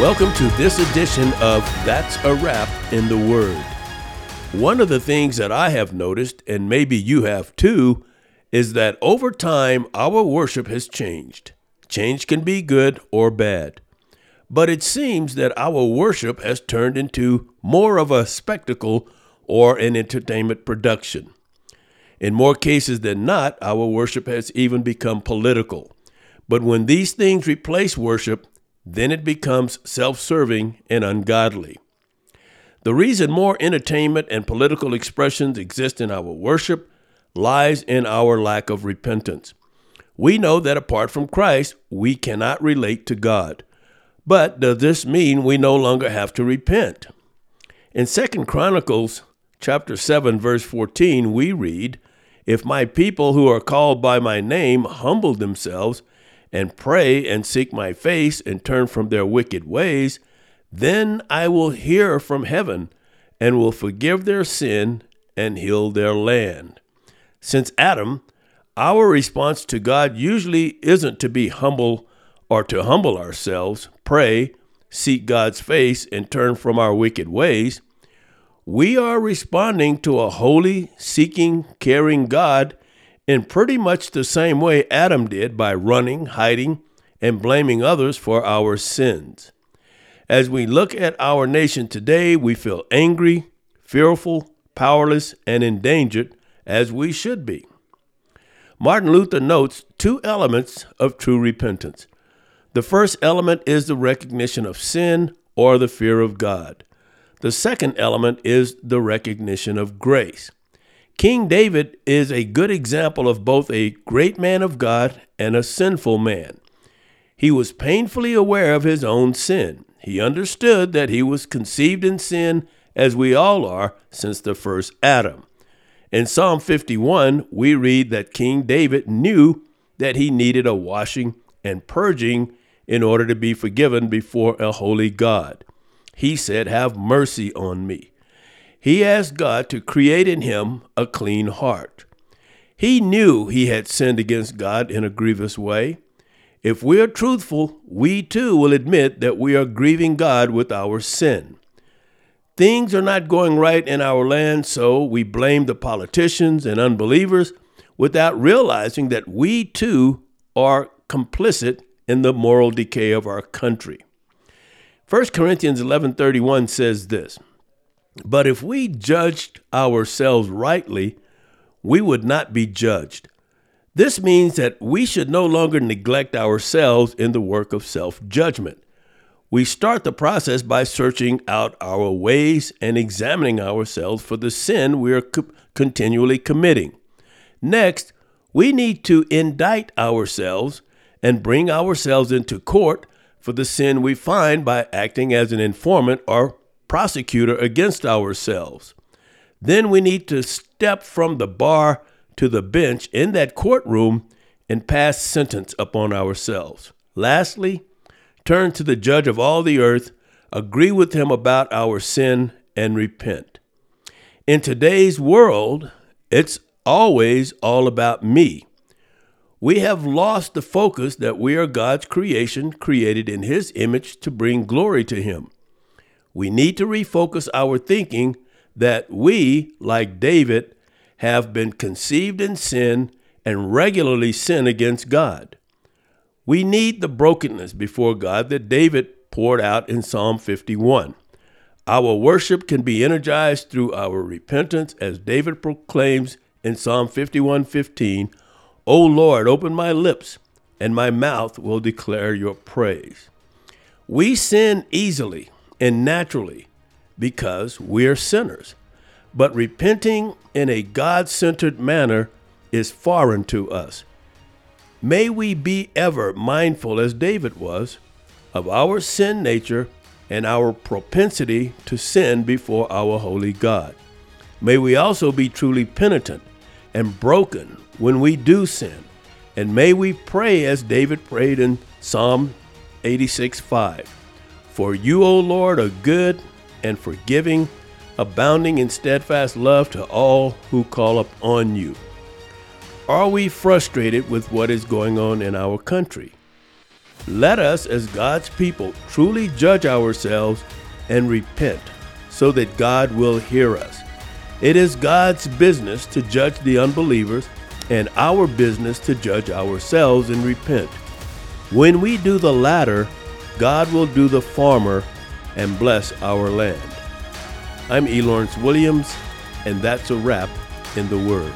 Welcome to this edition of That's a Wrap in the Word. One of the things that I have noticed, and maybe you have too, is that over time our worship has changed. Change can be good or bad. But it seems that our worship has turned into more of a spectacle or an entertainment production. In more cases than not, our worship has even become political. But when these things replace worship, then it becomes self serving and ungodly. The reason more entertainment and political expressions exist in our worship lies in our lack of repentance. We know that apart from Christ, we cannot relate to God. But does this mean we no longer have to repent? In 2 Chronicles chapter 7 verse 14 we read, "If my people who are called by my name humble themselves and pray and seek my face and turn from their wicked ways, then I will hear from heaven and will forgive their sin and heal their land. Since Adam, our response to God usually isn't to be humble or to humble ourselves, pray, seek God's face, and turn from our wicked ways. We are responding to a holy, seeking, caring God in pretty much the same way Adam did by running, hiding, and blaming others for our sins. As we look at our nation today, we feel angry, fearful, powerless, and endangered, as we should be. Martin Luther notes two elements of true repentance. The first element is the recognition of sin or the fear of God. The second element is the recognition of grace. King David is a good example of both a great man of God and a sinful man. He was painfully aware of his own sin. He understood that he was conceived in sin, as we all are, since the first Adam. In Psalm 51, we read that King David knew that he needed a washing and purging in order to be forgiven before a holy God. He said, Have mercy on me he asked God to create in him a clean heart. He knew he had sinned against God in a grievous way. If we are truthful, we too will admit that we are grieving God with our sin. Things are not going right in our land, so we blame the politicians and unbelievers without realizing that we too are complicit in the moral decay of our country. 1 Corinthians 11:31 says this: but if we judged ourselves rightly, we would not be judged. This means that we should no longer neglect ourselves in the work of self judgment. We start the process by searching out our ways and examining ourselves for the sin we are co- continually committing. Next, we need to indict ourselves and bring ourselves into court for the sin we find by acting as an informant or prosecutor against ourselves. Then we need to step from the bar to the bench in that courtroom and pass sentence upon ourselves. Lastly, turn to the judge of all the earth, agree with him about our sin, and repent. In today's world, it's always all about me. We have lost the focus that we are God's creation, created in His image to bring glory to Him. We need to refocus our thinking that we, like David, have been conceived in sin and regularly sin against God. We need the brokenness before God that David poured out in Psalm 51. Our worship can be energized through our repentance, as David proclaims in Psalm 51:15, "O Lord, open my lips, and my mouth will declare your praise." We sin easily and naturally because we're sinners. But repenting in a God centered manner is foreign to us. May we be ever mindful, as David was, of our sin nature and our propensity to sin before our holy God. May we also be truly penitent and broken when we do sin. And may we pray as David prayed in Psalm 86 5. For you, O Lord, are good and forgiving, abounding in steadfast love to all who call upon you. Are we frustrated with what is going on in our country? Let us, as God's people, truly judge ourselves and repent so that God will hear us. It is God's business to judge the unbelievers and our business to judge ourselves and repent. When we do the latter, God will do the farmer and bless our land. I'm E. Lawrence Williams, and that's a wrap in the Word.